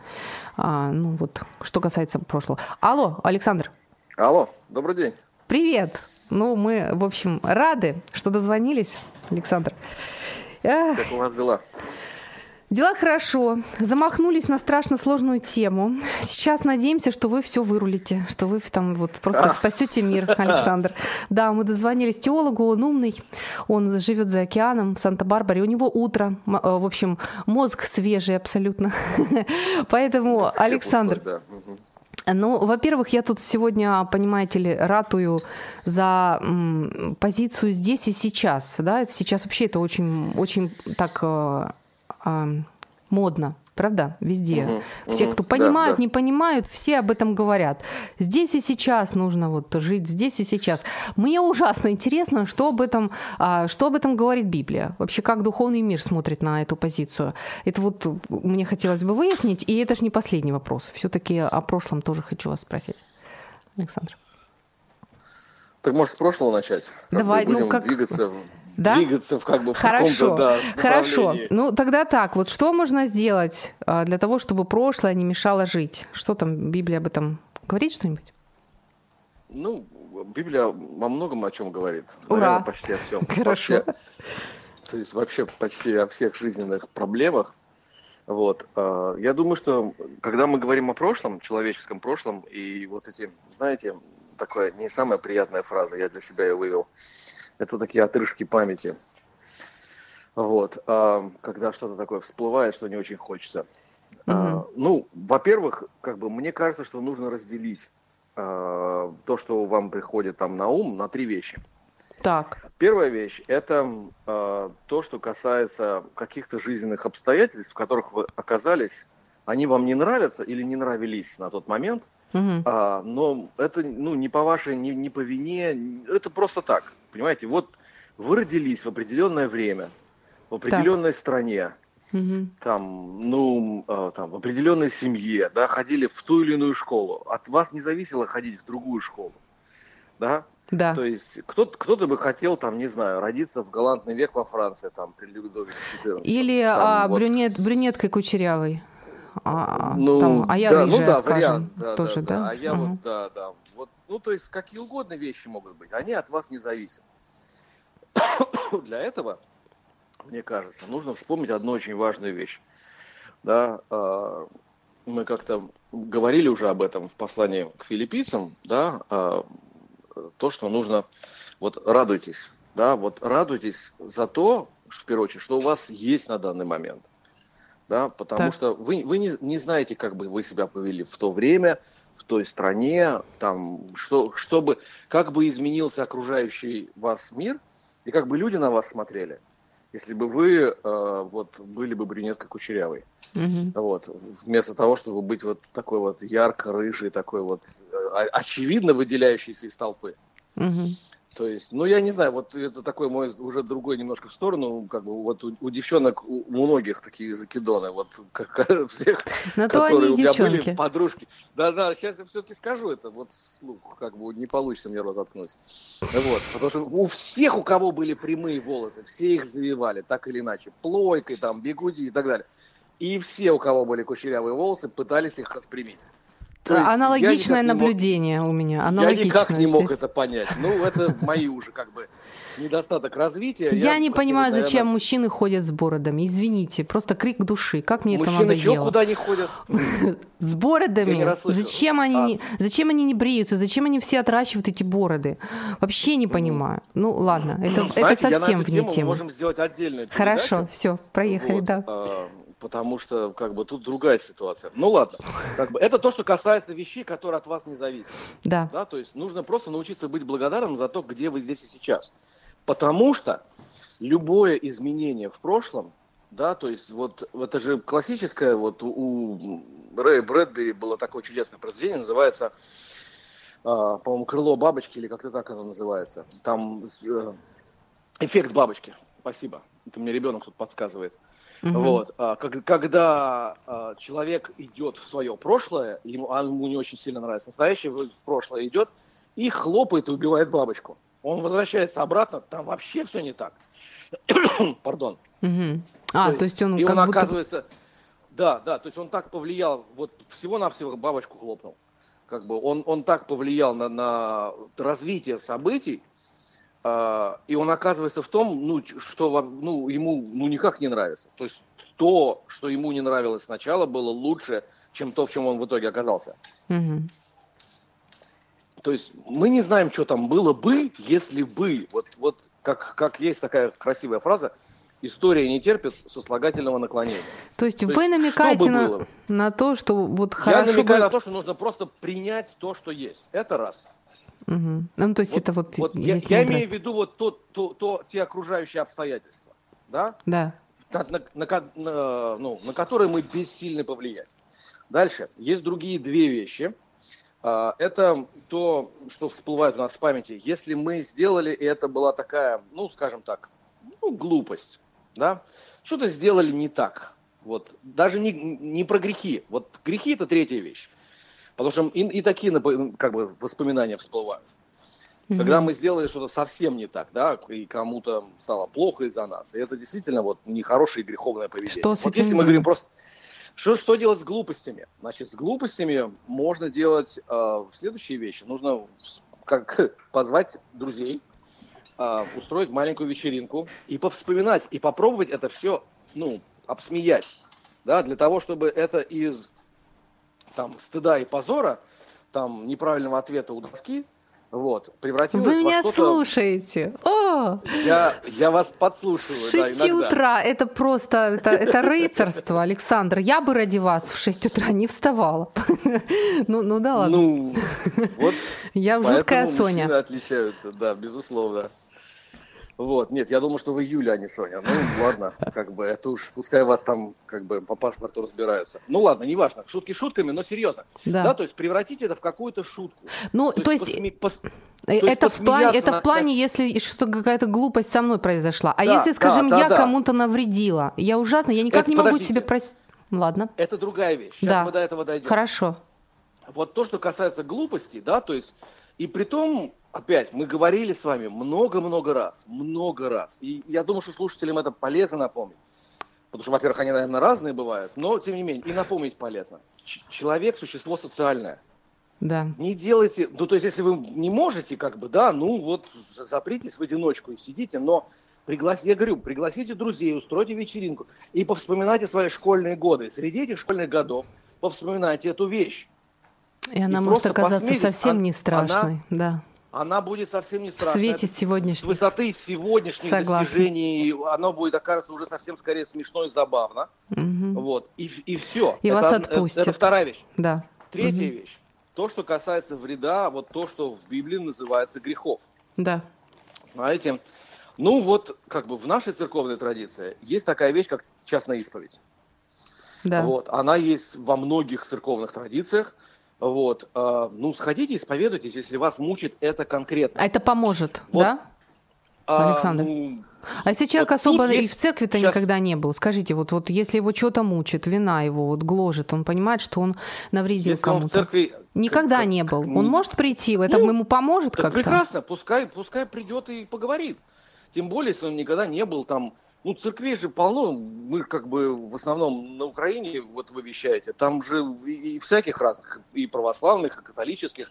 А, ну вот, что касается прошлого. Алло, Александр. Алло, добрый день. Привет. Ну, мы, в общем, рады, что дозвонились, Александр. Как у вас дела? Дела хорошо. Замахнулись на страшно сложную тему. Сейчас надеемся, что вы все вырулите, что вы там вот просто спасете мир, Александр. Да, мы дозвонились теологу, он умный, он живет за океаном в Санта-Барбаре, у него утро, э, в общем, мозг свежий абсолютно. Поэтому, Александр, ну, во-первых, я тут сегодня, понимаете ли, ратую за м, позицию здесь и сейчас. Да? Сейчас вообще это очень, очень так э, а, модно. Правда? Везде. Угу, все, угу, кто понимают, да, да. не понимают, все об этом говорят. Здесь и сейчас нужно вот жить здесь и сейчас. Мне ужасно интересно, что об этом, а, что об этом говорит Библия. Вообще, как духовный мир смотрит на эту позицию. Это вот мне хотелось бы выяснить, и это же не последний вопрос. Все-таки о прошлом тоже хочу вас спросить. Александр. Так может с прошлого начать? Как Давай, ну как двигаться да? двигаться в как бы в Хорошо. Да, Хорошо. Ну тогда так, вот что можно сделать а, для того, чтобы прошлое не мешало жить? Что там Библия об этом говорит что-нибудь? Ну, Библия во многом о чем говорит. Ура. Наверное, почти о всем. Хорошо. Вообще, то есть вообще почти о всех жизненных проблемах. Вот. А, я думаю, что когда мы говорим о прошлом, человеческом прошлом, и вот эти, знаете, такая не самая приятная фраза, я для себя ее вывел – это такие отрыжки памяти. Вот, а, когда что-то такое всплывает, что не очень хочется. Mm-hmm. А, ну, во-первых, как бы мне кажется, что нужно разделить а, то, что вам приходит там на ум, на три вещи. Так. Первая вещь – это а, то, что касается каких-то жизненных обстоятельств, в которых вы оказались, они вам не нравятся или не нравились на тот момент, угу. а, но это ну, не по вашей, не, не по вине, это просто так. Понимаете, вот вы родились в определенное время, в определенной так. стране, угу. там, ну, э, там, в определенной семье, да, ходили в ту или иную школу. От вас не зависело ходить в другую школу, да? Да. То есть кто-то, кто-то бы хотел, там, не знаю, родиться в галантный век во Франции, там, при Людовике XIV. Или там, а, вот. брюнет, брюнеткой кучерявой. А, ну, там, а я да, рыжая, ну да, скажем, вариант, да, тоже, да? да? А я угу. вот, да, да, ну, то есть, какие угодно вещи могут быть, они от вас не зависят. Для этого, мне кажется, нужно вспомнить одну очень важную вещь. Да, а, мы как-то говорили уже об этом в послании к филиппийцам, да, а, то, что нужно, вот радуйтесь, Да, вот радуйтесь за то, в первую очередь, что у вас есть на данный момент. Да, потому так. что вы, вы не, не знаете, как бы вы себя повели в то время, в той стране, там, что, чтобы, как бы изменился окружающий вас мир, и как бы люди на вас смотрели, если бы вы э, вот были бы брюнеткой кучерявой. Угу. Вот, вместо того, чтобы быть вот такой вот ярко-рыжий, такой вот э, очевидно выделяющийся из толпы. Угу. То есть, ну, я не знаю, вот это такой мой уже другой немножко в сторону, как бы вот у, у девчонок, у многих такие закидоны, вот как, всех, На то которые у меня девчонки. были подружки. Да-да, сейчас я все-таки скажу это, вот вслух, как бы не получится мне рот заткнуть. Вот, потому что у всех, у кого были прямые волосы, все их завивали, так или иначе, плойкой, там, бегуди и так далее. И все, у кого были кучерявые волосы, пытались их распрямить. То Аналогичное наблюдение мог... у меня. Я никак не мог это понять. Ну, это мои уже как бы недостаток развития. Я, я не понимаю, наверное... зачем мужчины ходят с бородами. Извините, просто крик души. Как мне Мужчины это надоело. Мужчины куда не ходят? С бородами? Зачем они, не, зачем они не бреются? Зачем они все отращивают эти бороды? Вообще не понимаю. Ну, ладно, это, это совсем вне темы. Мы можем сделать отдельную Хорошо, все, проехали, да. А, потому что как бы тут другая ситуация. Ну ладно, как бы это то, что касается вещей, которые от вас не зависят. Да. да. То есть нужно просто научиться быть благодарным за то, где вы здесь и сейчас. Потому что любое изменение в прошлом, да, то есть вот это же классическое, вот у Рэя Брэдбери было такое чудесное произведение, называется, э, по-моему, «Крыло бабочки» или как-то так оно называется. Там э, эффект бабочки. Спасибо. Это мне ребенок тут подсказывает. Угу. Вот, а, как, когда а, человек идет в свое прошлое, ему, а ему не очень сильно нравится настоящее, в прошлое идет и хлопает и убивает бабочку. Он возвращается обратно, там вообще все не так. Пардон. Угу. А, то, то есть, он и как он будто... оказывается, да, да, то есть он так повлиял, вот всего-навсего бабочку хлопнул. Как бы он, он так повлиял на, на развитие событий, и он оказывается в том, ну, что ну, ему ну, никак не нравится. То есть то, что ему не нравилось сначала, было лучше, чем то, в чем он в итоге оказался. Угу. То есть мы не знаем, что там было бы, если бы. Вот, вот как, как есть такая красивая фраза, история не терпит сослагательного наклонения. То есть то вы есть, намекаете на, на то, что вот хорошо Я намекаю бы... на то, что нужно просто принять то, что есть. Это раз. Угу. Ну, то есть вот, это вот, вот я, я имею в виду вот то, то, то, те окружающие обстоятельства, да? Да. На, на, на, на, ну, на которые мы бессильны повлиять. Дальше. Есть другие две вещи. А, это то, что всплывает у нас в памяти. Если мы сделали, и это была такая, ну, скажем так, ну, глупость, да, что-то сделали не так. Вот. Даже не, не про грехи. Вот грехи – это третья вещь. Потому что и, и такие как бы, воспоминания всплывают. Mm-hmm. Когда мы сделали что-то совсем не так, да, и кому-то стало плохо из-за нас. И это действительно вот нехорошее и греховное поведение. Что с вот если мы говорим просто... Что, что делать с глупостями? Значит, с глупостями можно делать э, следующие вещи. Нужно как позвать друзей, э, устроить маленькую вечеринку и повспоминать, и попробовать это все, ну, обсмеять. Да, для того, чтобы это из там стыда и позора, там неправильного ответа у доски, вот, превратилось Вы меня слушаете. О! Я, я вас подслушиваю. С 6 да, утра. Это просто, это, это рыцарство, Александр. Я бы ради вас в 6 утра не вставала. Ну, ну да ладно. Ну, вот. Я жуткая Соня. отличаются, да, безусловно. Вот, нет, я думал, что вы Юля, а не Соня. Ну, ладно, как бы, это уж, пускай вас там, как бы, по паспорту разбираются. Ну, ладно, неважно, шутки шутками, но серьезно. Да. да, то есть превратить это в какую-то шутку. Ну, то, то есть... Посме... Пос... Это, есть в плане, это на... в плане, если что какая-то глупость со мной произошла. А да, если, скажем, да, да, я да. кому-то навредила, я ужасно, я никак это, не могу подождите. себе простить. Ладно. Это другая вещь. Сейчас да. мы до этого дойдем. Хорошо. Вот то, что касается глупости, да, то есть, и при том, опять, мы говорили с вами много-много раз, много раз. И я думаю, что слушателям это полезно напомнить. Потому что, во-первых, они, наверное, разные бывают, но, тем не менее, и напомнить полезно. Ч- человек – существо социальное. Да. Не делайте, ну, то есть, если вы не можете, как бы, да, ну, вот, запритесь в одиночку и сидите, но пригласите, я говорю, пригласите друзей, устройте вечеринку и повспоминайте свои школьные годы. Среди этих школьных годов повспоминайте эту вещь. И она и может оказаться совсем не страшной, она, да. Она будет совсем не страшная. В свете сегодняшних. С высоты сегодняшних Согласна. достижений оно будет окажется уже совсем скорее смешно и забавно. Угу. Вот. И, и все. И это, вас отпустят. Это, это вторая вещь. Да. Третья угу. вещь. То, что касается вреда, вот то, что в Библии называется грехов. Да. Знаете, ну вот как бы в нашей церковной традиции есть такая вещь, как частная исповедь. Да. Вот, она есть во многих церковных традициях. Вот, э, ну, сходите, исповедуйтесь, если вас мучит это конкретно. А это поможет, вот, да, а, Александр? Ну, а если человек вот особо и в церкви-то сейчас... никогда не был, скажите, вот, вот если его что-то мучит, вина его вот гложет, он понимает, что он навредил кому-то. Он в церкви никогда как, не был. Он может прийти, это ну, ему поможет как-то? Прекрасно, пускай, пускай придет и поговорит. Тем более, если он никогда не был там ну, церквей же полно, мы как бы в основном на Украине, вот вы вещаете, там же и, всяких разных, и православных, и католических,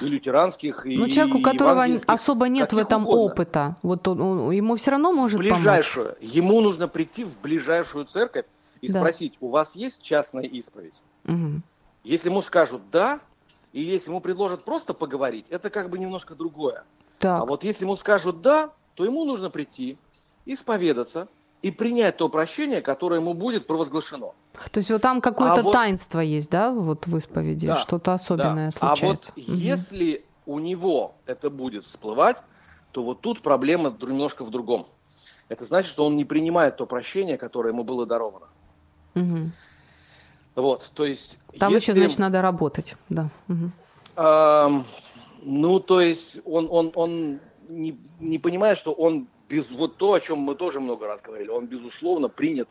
и лютеранских, и Ну, человеку, у которого особо нет в этом угодно. опыта, вот он, он, ему все равно может ближайшую, помочь. Ему нужно прийти в ближайшую церковь и да. спросить, у вас есть частная исповедь? Угу. Если ему скажут «да», и если ему предложат просто поговорить, это как бы немножко другое. Так. А вот если ему скажут «да», то ему нужно прийти, исповедаться и принять то прощение, которое ему будет провозглашено. То есть вот там какое-то а вот, таинство есть, да, вот в исповеди, да, что-то особенное да. случается. А вот угу. если у него это будет всплывать, то вот тут проблема немножко в другом. Это значит, что он не принимает то прощение, которое ему было даровано. Угу. Вот, то есть... Там если... еще, значит, надо работать, да. Угу. Эм, ну, то есть он, он, он не, не понимает, что он без вот то, о чем мы тоже много раз говорили, он, безусловно, принят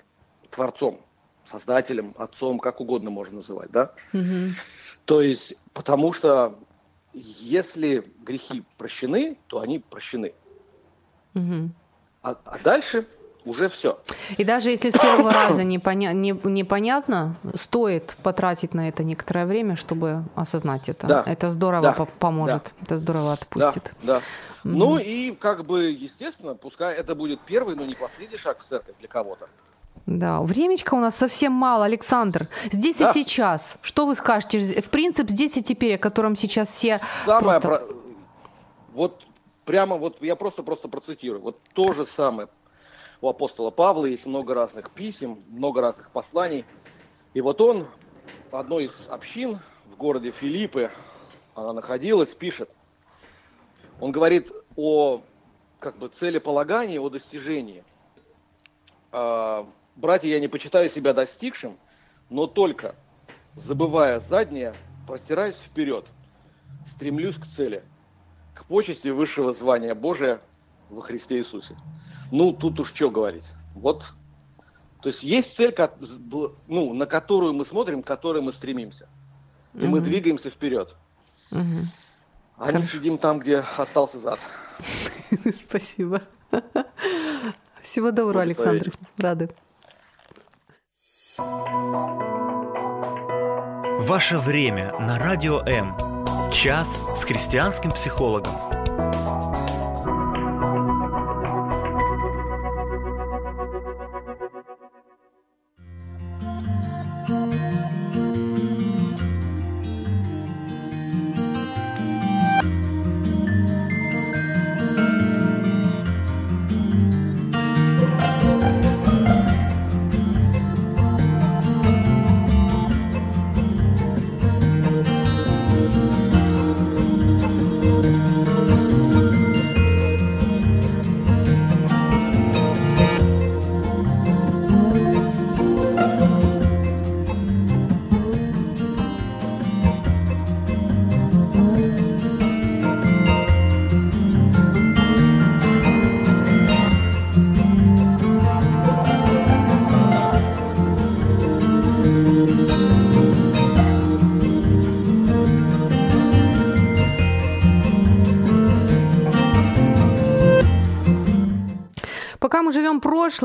Творцом, Создателем, Отцом, как угодно можно называть, да? Угу. То есть, потому что если грехи прощены, то они прощены. Угу. А, а дальше уже все. И даже если с первого раза непоня- не, непонятно, стоит потратить на это некоторое время, чтобы осознать это. Да. Это здорово да. поможет, да. это здорово отпустит. Да. да. Mm-hmm. Ну и как бы, естественно, пускай это будет первый, но не последний шаг в церковь для кого-то. Да, времечка у нас совсем мало, Александр. Здесь да. и сейчас. Что вы скажете? В принципе, здесь и теперь, о котором сейчас все Самое просто... Про... Вот прямо вот я просто-просто процитирую. Вот то же самое у апостола Павла есть много разных писем, много разных посланий. И вот он в одной из общин в городе Филиппы, она находилась, пишет – он говорит о как бы целеполагании, о достижении. А, Братья, я не почитаю себя достигшим, но только, забывая заднее, простираясь вперед, стремлюсь к цели, к почести высшего звания Божия во Христе Иисусе. Ну, тут уж что говорить. Вот, то есть есть цель, ну, на которую мы смотрим, к которой мы стремимся. И mm-hmm. мы двигаемся вперед. Mm-hmm. А не сидим там, где остался зад. Спасибо. Всего доброго, Александр. Рады. Ваше время на радио М. Час с христианским психологом.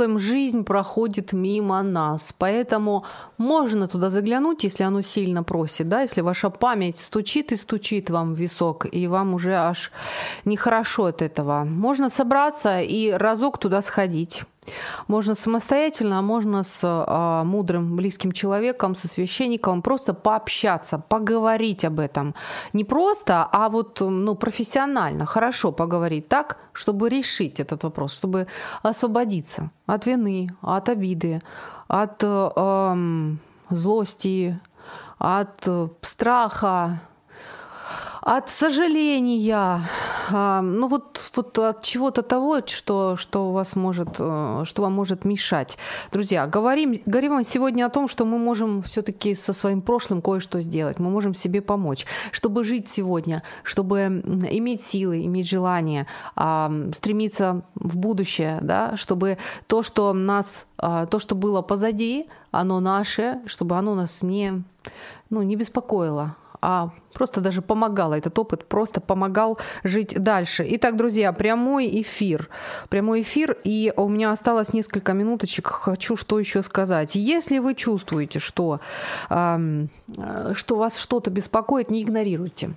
Прошлым жизнь проходит мимо нас, поэтому можно туда заглянуть, если оно сильно просит, да, если ваша память стучит и стучит вам в висок, и вам уже аж нехорошо от этого. Можно собраться и разок туда сходить Можно самостоятельно, а можно с а, мудрым, близким человеком, со священником просто пообщаться, поговорить об этом. Не просто, а вот ну, профессионально, хорошо поговорить так, чтобы решить этот вопрос, чтобы освободиться от вины, от обиды, от э, злости, от страха, от сожаления, а, ну вот, вот от чего-то того, что, что, у вас может, э, что вам может мешать. Друзья, говорим, говорим сегодня о том, что мы можем все-таки со своим прошлым кое-что сделать, мы можем себе помочь, чтобы жить сегодня, чтобы иметь силы, иметь желание, а, стремиться в будущее, да, чтобы то, что нас, а, то, что было позади, оно наше, чтобы оно нас не, ну, не беспокоило, а просто даже помогало, этот опыт просто помогал жить дальше. Итак, друзья, прямой эфир. Прямой эфир, и у меня осталось несколько минуточек, хочу что еще сказать. Если вы чувствуете, что, э, что вас что-то беспокоит, не игнорируйте.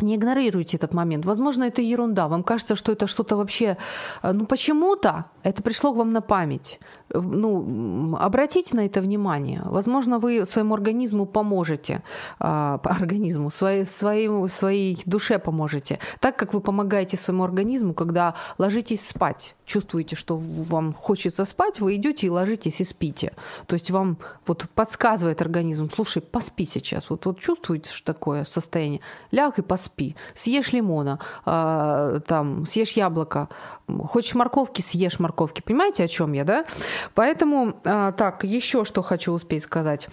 Не игнорируйте этот момент. Возможно, это ерунда. Вам кажется, что это что-то вообще... Э, ну, почему-то это пришло к вам на память. Э, ну, обратите на это внимание. Возможно, вы своему организму поможете. А, организму, своей, своей, своей душе поможете. Так, как вы помогаете своему организму, когда ложитесь спать. Чувствуете, что вам хочется спать, вы идете и ложитесь и спите. То есть вам вот подсказывает организм, слушай, поспи сейчас. Вот, вот чувствуете, что такое состояние? Ляг и поспи поспи. Съешь лимона, э, там, съешь яблоко. Хочешь морковки, съешь морковки. Понимаете, о чем я, да? Поэтому, э, так, еще что хочу успеть сказать.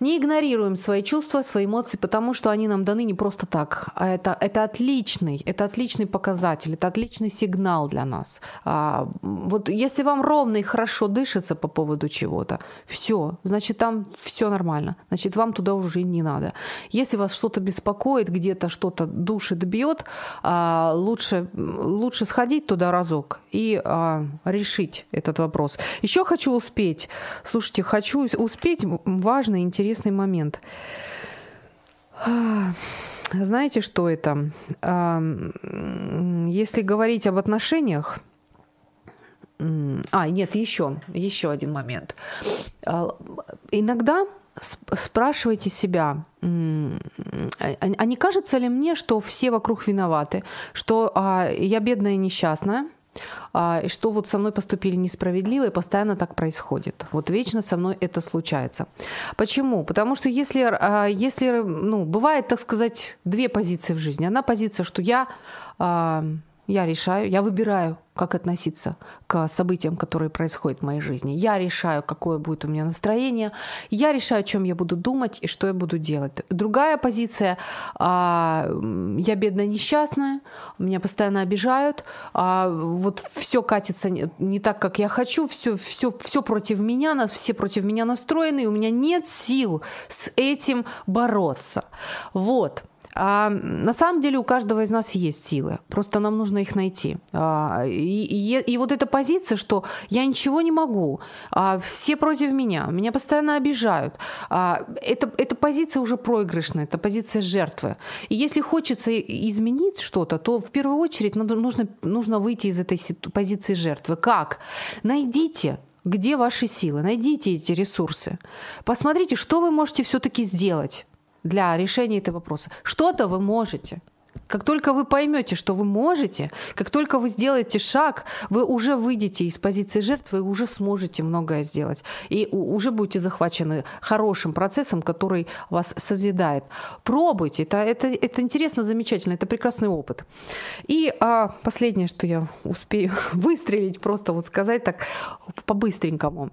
Не игнорируем свои чувства, свои эмоции, потому что они нам даны не просто так. А это, это отличный, это отличный показатель, это отличный сигнал для нас. А, вот если вам ровно и хорошо дышится по поводу чего-то, все, значит, там все нормально. Значит, вам туда уже не надо. Если вас что-то беспокоит, где-то что-то душит, бьет, а, лучше, лучше сходить туда разок и а, решить этот вопрос. Еще хочу успеть, слушайте, хочу успеть важный, интересный момент. Знаете, что это? Если говорить об отношениях, а, нет, еще, еще один момент. А, иногда спрашивайте себя, а, а не кажется ли мне, что все вокруг виноваты, что а, я бедная и несчастная, и что вот со мной поступили несправедливо, и постоянно так происходит. Вот вечно со мной это случается. Почему? Потому что если, если ну, бывает, так сказать, две позиции в жизни. Одна позиция, что я я решаю, я выбираю, как относиться к событиям, которые происходят в моей жизни. Я решаю, какое будет у меня настроение. Я решаю, о чем я буду думать и что я буду делать. Другая позиция, а, я бедная несчастная, меня постоянно обижают, а, вот все катится не, так, как я хочу, все, все, все против меня, все против меня настроены, и у меня нет сил с этим бороться. Вот. А на самом деле у каждого из нас есть силы, просто нам нужно их найти. А, и, и, и вот эта позиция, что я ничего не могу, а все против меня, меня постоянно обижают, а, это, эта позиция уже проигрышная, это позиция жертвы. И если хочется изменить что-то, то в первую очередь нужно, нужно выйти из этой позиции жертвы. Как? Найдите где ваши силы, найдите эти ресурсы, посмотрите, что вы можете все-таки сделать для решения этого вопроса. Что-то вы можете. Как только вы поймете, что вы можете, как только вы сделаете шаг, вы уже выйдете из позиции жертвы и уже сможете многое сделать. И уже будете захвачены хорошим процессом, который вас созидает. Пробуйте, это, это, это интересно, замечательно, это прекрасный опыт. И а, последнее, что я успею выстрелить, просто вот сказать так по-быстренькому,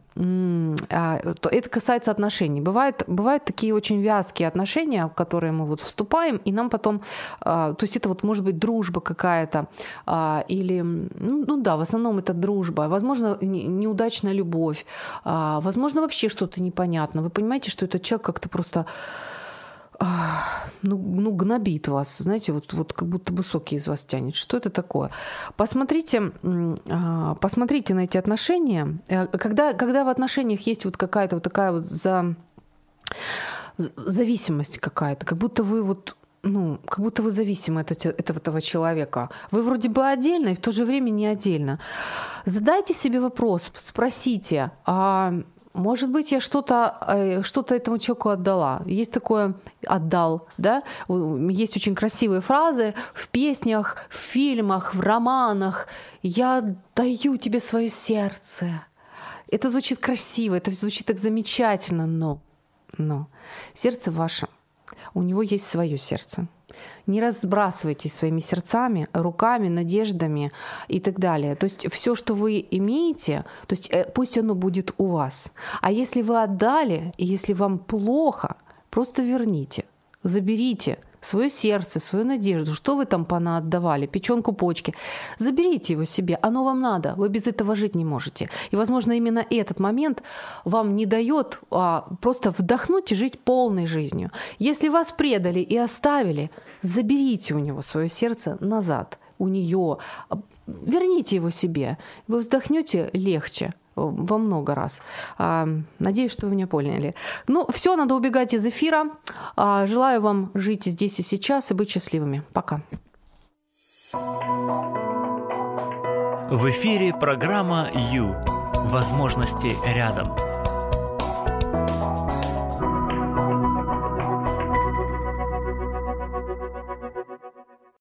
а, это касается отношений. Бывают, бывают такие очень вязкие отношения, в которые мы вот вступаем, и нам потом а, то есть это вот может быть дружба какая-то, а, или, ну, ну да, в основном это дружба, возможно, неудачная любовь, а, возможно, вообще что-то непонятно. Вы понимаете, что этот человек как-то просто ну, ну, гнобит вас, знаете, вот, вот как будто бы соки из вас тянет. Что это такое? Посмотрите, а, посмотрите на эти отношения. Э, когда, когда в отношениях есть вот какая-то вот такая вот за зависимость какая-то, как будто вы вот ну, как будто вы зависимы от этого, этого человека. Вы вроде бы отдельно и в то же время не отдельно. Задайте себе вопрос, спросите, а может быть, я что-то э, что этому человеку отдала. Есть такое «отдал», да? Есть очень красивые фразы в песнях, в фильмах, в романах. «Я даю тебе свое сердце». Это звучит красиво, это звучит так замечательно, но, но сердце ваше, у него есть свое сердце. Не разбрасывайтесь своими сердцами, руками, надеждами и так далее. То есть все, что вы имеете, то есть э, пусть оно будет у вас. А если вы отдали, и если вам плохо, просто верните, заберите, свое сердце, свою надежду, что вы там понаотдавали, печенку, почки, заберите его себе, оно вам надо, вы без этого жить не можете. И, возможно, именно этот момент вам не дает а, просто вдохнуть и жить полной жизнью. Если вас предали и оставили, заберите у него свое сердце назад, у нее, верните его себе, вы вздохнете легче, во много раз. А, надеюсь, что вы меня поняли. Ну, все, надо убегать из эфира. А, желаю вам жить здесь и сейчас и быть счастливыми. Пока. В эфире программа «Ю». Возможности рядом.